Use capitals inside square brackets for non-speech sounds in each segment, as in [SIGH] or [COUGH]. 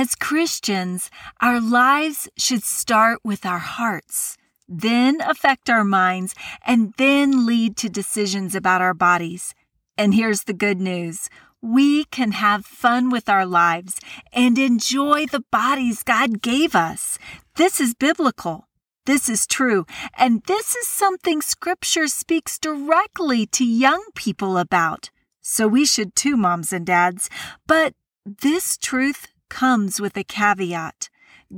As Christians, our lives should start with our hearts, then affect our minds, and then lead to decisions about our bodies. And here's the good news we can have fun with our lives and enjoy the bodies God gave us. This is biblical. This is true. And this is something Scripture speaks directly to young people about. So we should too, moms and dads. But this truth comes with a caveat.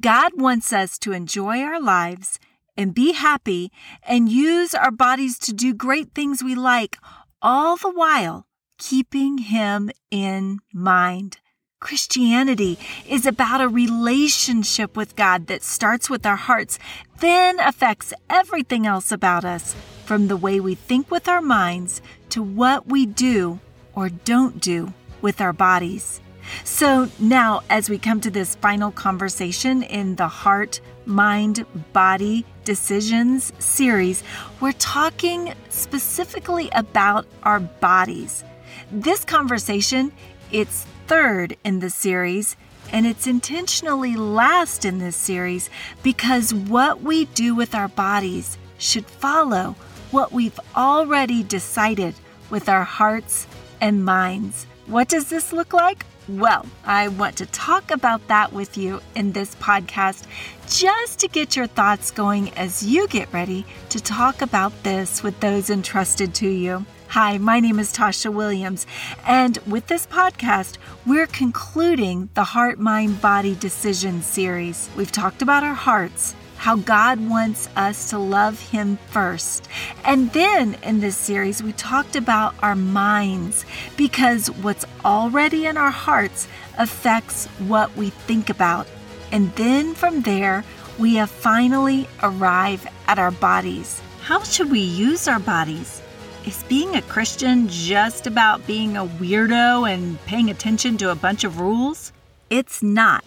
God wants us to enjoy our lives and be happy and use our bodies to do great things we like, all the while keeping Him in mind. Christianity is about a relationship with God that starts with our hearts, then affects everything else about us, from the way we think with our minds to what we do or don't do with our bodies. So now, as we come to this final conversation in the Heart, Mind, Body Decisions series, we're talking specifically about our bodies. This conversation, it's third in the series, and it's intentionally last in this series because what we do with our bodies should follow what we've already decided with our hearts and minds. What does this look like? Well, I want to talk about that with you in this podcast just to get your thoughts going as you get ready to talk about this with those entrusted to you. Hi, my name is Tasha Williams, and with this podcast, we're concluding the Heart, Mind, Body Decision series. We've talked about our hearts, how God wants us to love Him first. And then in this series, we talked about our minds because what's already in our hearts affects what we think about. And then from there, we have finally arrived at our bodies. How should we use our bodies? Is being a Christian just about being a weirdo and paying attention to a bunch of rules? It's not.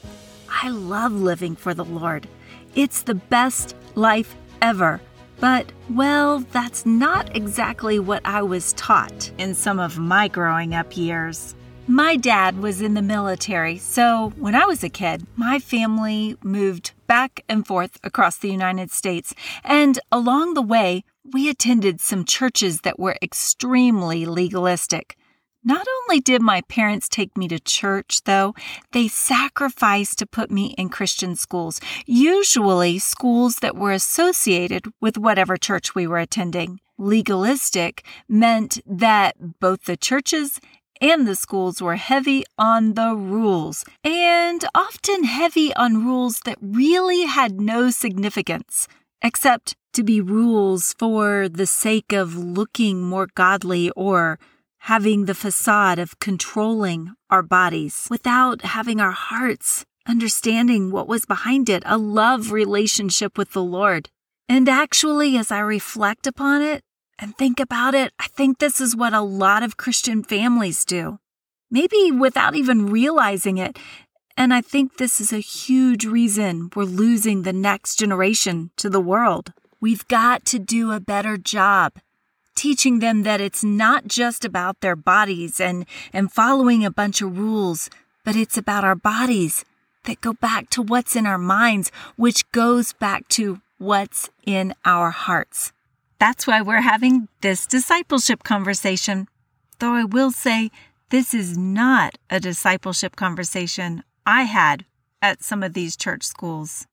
I love living for the Lord. It's the best life ever. But, well, that's not exactly what I was taught in some of my growing up years. My dad was in the military, so when I was a kid, my family moved back and forth across the United States, and along the way, we attended some churches that were extremely legalistic. Not only did my parents take me to church, though, they sacrificed to put me in Christian schools, usually schools that were associated with whatever church we were attending. Legalistic meant that both the churches and the schools were heavy on the rules, and often heavy on rules that really had no significance, except to be rules for the sake of looking more godly or having the facade of controlling our bodies without having our hearts understanding what was behind it a love relationship with the Lord. And actually, as I reflect upon it and think about it, I think this is what a lot of Christian families do. Maybe without even realizing it. And I think this is a huge reason we're losing the next generation to the world. We've got to do a better job teaching them that it's not just about their bodies and, and following a bunch of rules, but it's about our bodies that go back to what's in our minds, which goes back to what's in our hearts. That's why we're having this discipleship conversation. Though I will say, this is not a discipleship conversation I had at some of these church schools.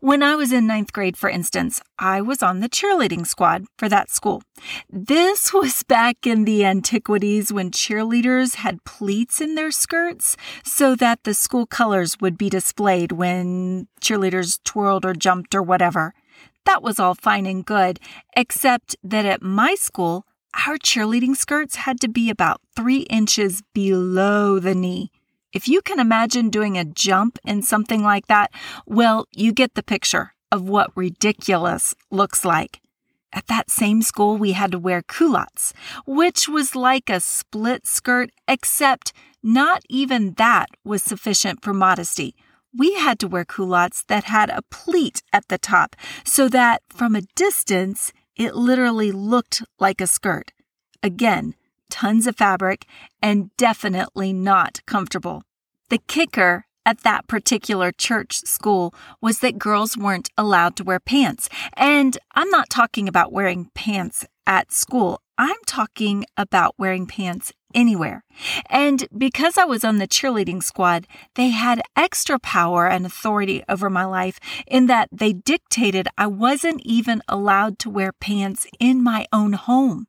When I was in ninth grade, for instance, I was on the cheerleading squad for that school. This [LAUGHS] was back in the antiquities when cheerleaders had pleats in their skirts so that the school colors would be displayed when cheerleaders twirled or jumped or whatever. That was all fine and good, except that at my school, our cheerleading skirts had to be about three inches below the knee. If you can imagine doing a jump in something like that, well, you get the picture of what ridiculous looks like. At that same school, we had to wear culottes, which was like a split skirt, except not even that was sufficient for modesty. We had to wear culottes that had a pleat at the top so that from a distance, it literally looked like a skirt. Again, tons of fabric, and definitely not comfortable. The kicker at that particular church school was that girls weren't allowed to wear pants. And I'm not talking about wearing pants at school. I'm talking about wearing pants anywhere. And because I was on the cheerleading squad, they had extra power and authority over my life in that they dictated I wasn't even allowed to wear pants in my own home.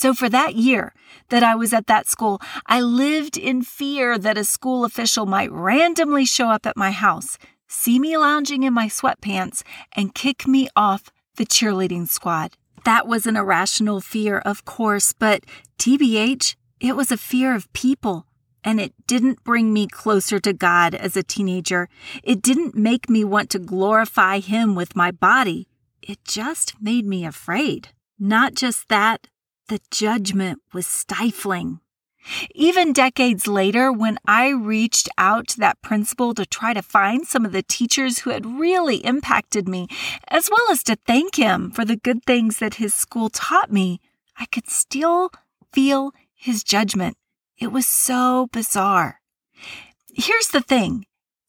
So for that year that I was at that school, I lived in fear that a school official might randomly show up at my house, see me lounging in my sweatpants, and kick me off the cheerleading squad. That was an irrational fear, of course, but TBH, it was a fear of people. And it didn't bring me closer to God as a teenager. It didn't make me want to glorify Him with my body. It just made me afraid. Not just that, the judgment was stifling. Even decades later, when I reached out to that principal to try to find some of the teachers who had really impacted me, as well as to thank him for the good things that his school taught me, I could still feel his judgment. It was so bizarre. Here's the thing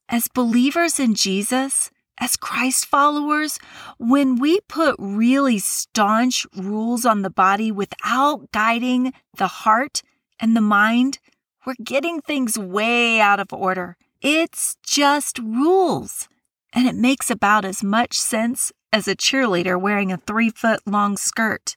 as believers in Jesus, as Christ followers, when we put really staunch rules on the body without guiding the heart and the mind, we're getting things way out of order. It's just rules. And it makes about as much sense as a cheerleader wearing a three foot long skirt.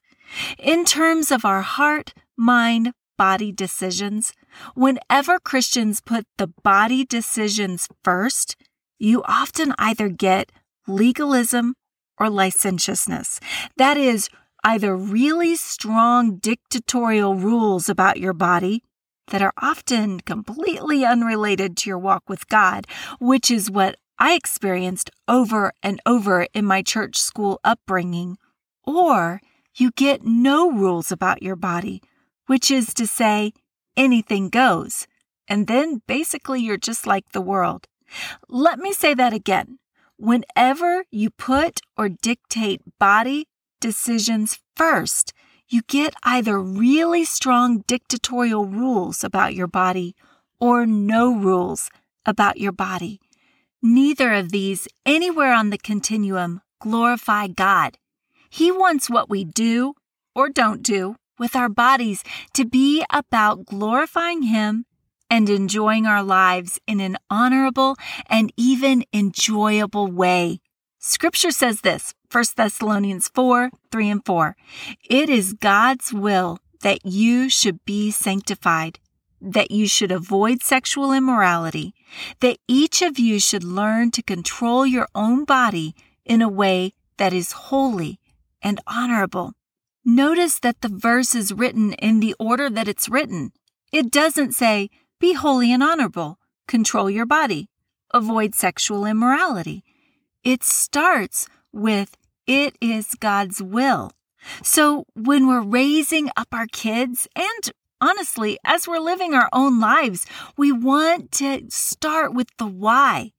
In terms of our heart, mind, body decisions, whenever Christians put the body decisions first, you often either get legalism or licentiousness. That is, either really strong dictatorial rules about your body that are often completely unrelated to your walk with God, which is what I experienced over and over in my church school upbringing, or you get no rules about your body, which is to say, anything goes. And then basically you're just like the world. Let me say that again. Whenever you put or dictate body decisions first, you get either really strong dictatorial rules about your body or no rules about your body. Neither of these, anywhere on the continuum, glorify God. He wants what we do or don't do with our bodies to be about glorifying Him and enjoying our lives in an honorable and even enjoyable way. Scripture says this 1 Thessalonians 4 3 and 4. It is God's will that you should be sanctified, that you should avoid sexual immorality, that each of you should learn to control your own body in a way that is holy and honorable. Notice that the verse is written in the order that it's written. It doesn't say, be holy and honorable. Control your body. Avoid sexual immorality. It starts with it is God's will. So when we're raising up our kids and honestly, as we're living our own lives, we want to start with the why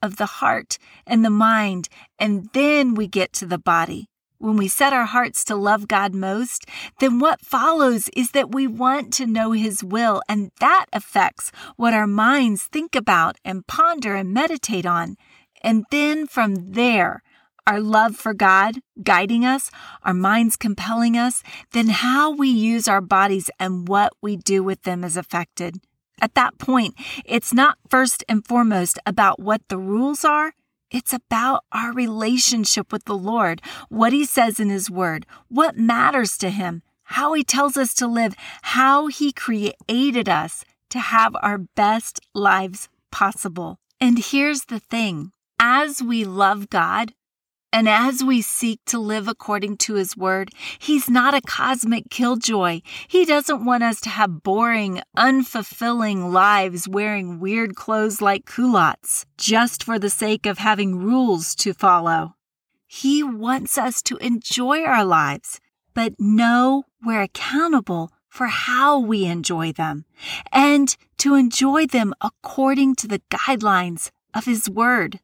of the heart and the mind, and then we get to the body when we set our hearts to love God most, then what follows is that we want to know His will, and that affects what our minds think about and ponder and meditate on. And then from there, our love for God guiding us, our minds compelling us, then how we use our bodies and what we do with them is affected. At that point, it's not first and foremost about what the rules are, it's about our relationship with the Lord, what He says in His Word, what matters to Him, how He tells us to live, how He created us to have our best lives possible. And here's the thing as we love God, and as we seek to live according to His Word, He's not a cosmic killjoy. He doesn't want us to have boring, unfulfilling lives wearing weird clothes like culottes just for the sake of having rules to follow. He wants us to enjoy our lives, but know we're accountable for how we enjoy them and to enjoy them according to the guidelines of His Word.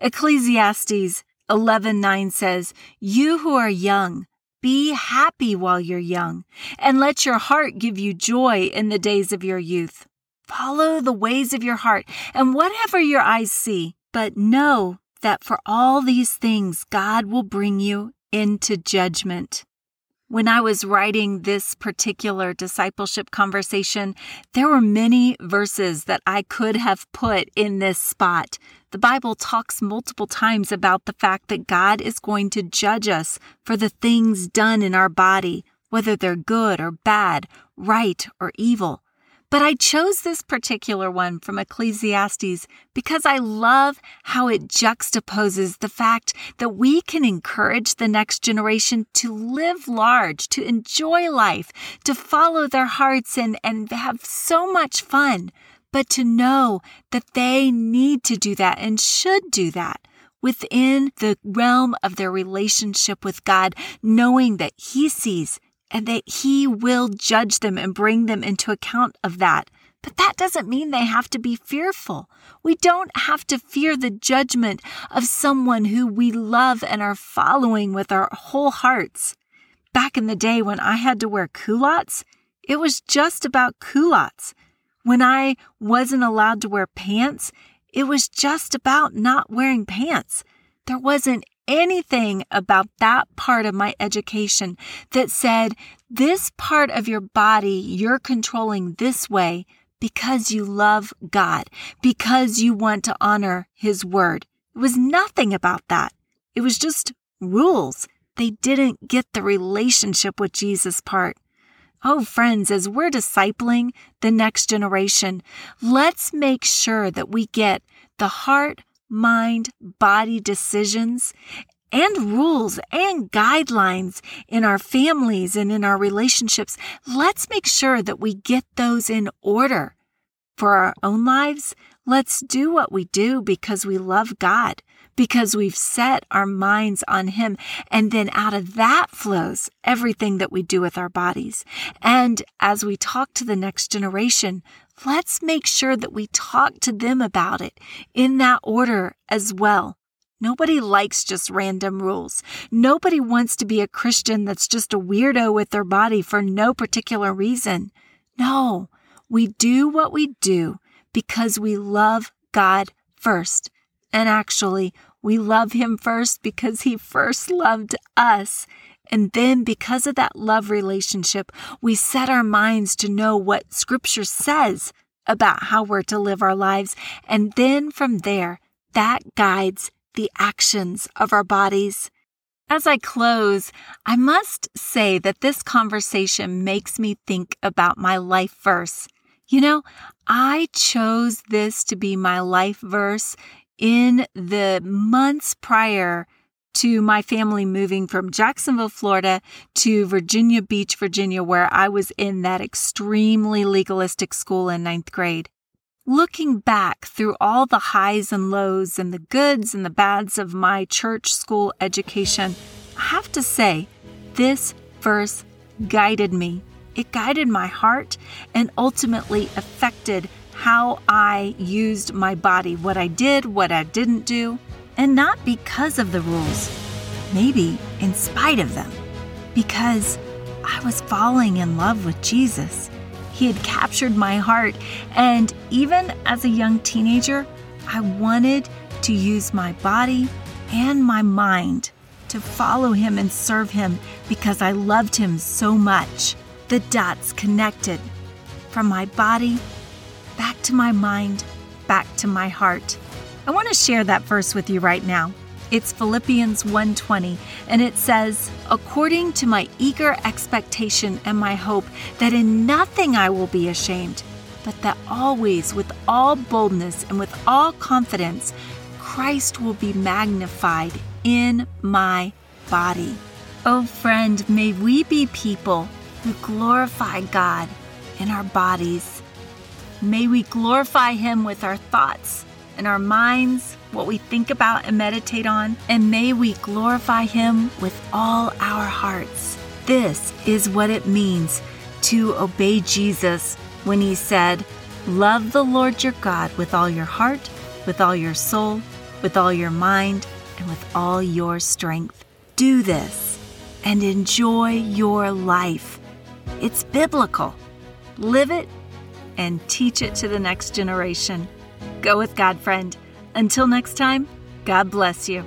Ecclesiastes 11:9 says, "You who are young, be happy while you're young, and let your heart give you joy in the days of your youth." Follow the ways of your heart and whatever your eyes see. But know that for all these things, God will bring you into judgment. When I was writing this particular discipleship conversation, there were many verses that I could have put in this spot. The Bible talks multiple times about the fact that God is going to judge us for the things done in our body, whether they're good or bad, right or evil. But I chose this particular one from Ecclesiastes because I love how it juxtaposes the fact that we can encourage the next generation to live large, to enjoy life, to follow their hearts and, and have so much fun, but to know that they need to do that and should do that within the realm of their relationship with God, knowing that He sees and that He will judge them and bring them into account of that. But that doesn't mean they have to be fearful. We don't have to fear the judgment of someone who we love and are following with our whole hearts. Back in the day when I had to wear culottes, it was just about culottes. When I wasn't allowed to wear pants, it was just about not wearing pants. There wasn't anything about that part of my education that said, this part of your body you're controlling this way because you love God, because you want to honor His word. It was nothing about that. It was just rules. They didn't get the relationship with Jesus part. Oh, friends, as we're discipling the next generation, let's make sure that we get the heart, mind, body decisions and rules and guidelines in our families and in our relationships. Let's make sure that we get those in order. For our own lives, let's do what we do because we love God, because we've set our minds on Him. And then out of that flows everything that we do with our bodies. And as we talk to the next generation, let's make sure that we talk to them about it in that order as well. Nobody likes just random rules. Nobody wants to be a Christian that's just a weirdo with their body for no particular reason. No, we do what we do because we love God first. And actually, we love Him first because He first loved us. And then, because of that love relationship, we set our minds to know what Scripture says about how we're to live our lives. And then from there, that guides the actions of our bodies. As I close, I must say that this conversation makes me think about my life verse. You know, I chose this to be my life verse in the months prior to my family moving from Jacksonville, Florida to Virginia Beach, Virginia, where I was in that extremely legalistic school in ninth grade. Looking back through all the highs and lows and the goods and the bads of my church school education, I have to say, this verse guided me. It guided my heart and ultimately affected how I used my body, what I did, what I didn't do and not because of the rules, maybe in spite of them, because I was falling in love with Jesus. He had captured my heart, and even as a young teenager, I wanted to use my body and my mind to follow him and serve him because I loved him so much. The dots connected from my body back to my mind, back to my heart. I want to share that verse with you right now. It's Philippians 1:20 and it says, "According to my eager expectation and my hope that in nothing I will be ashamed, but that always with all boldness and with all confidence Christ will be magnified in my body." Oh friend, may we be people who glorify God in our bodies. May we glorify him with our thoughts in our minds, what we think about and meditate on, and may we glorify Him with all our hearts. This is what it means to obey Jesus when He said, Love the Lord your God with all your heart, with all your soul, with all your mind, and with all your strength. Do this and enjoy your life. It's biblical. Live it and teach it to the next generation. Go with God, friend. Until next time, God bless you.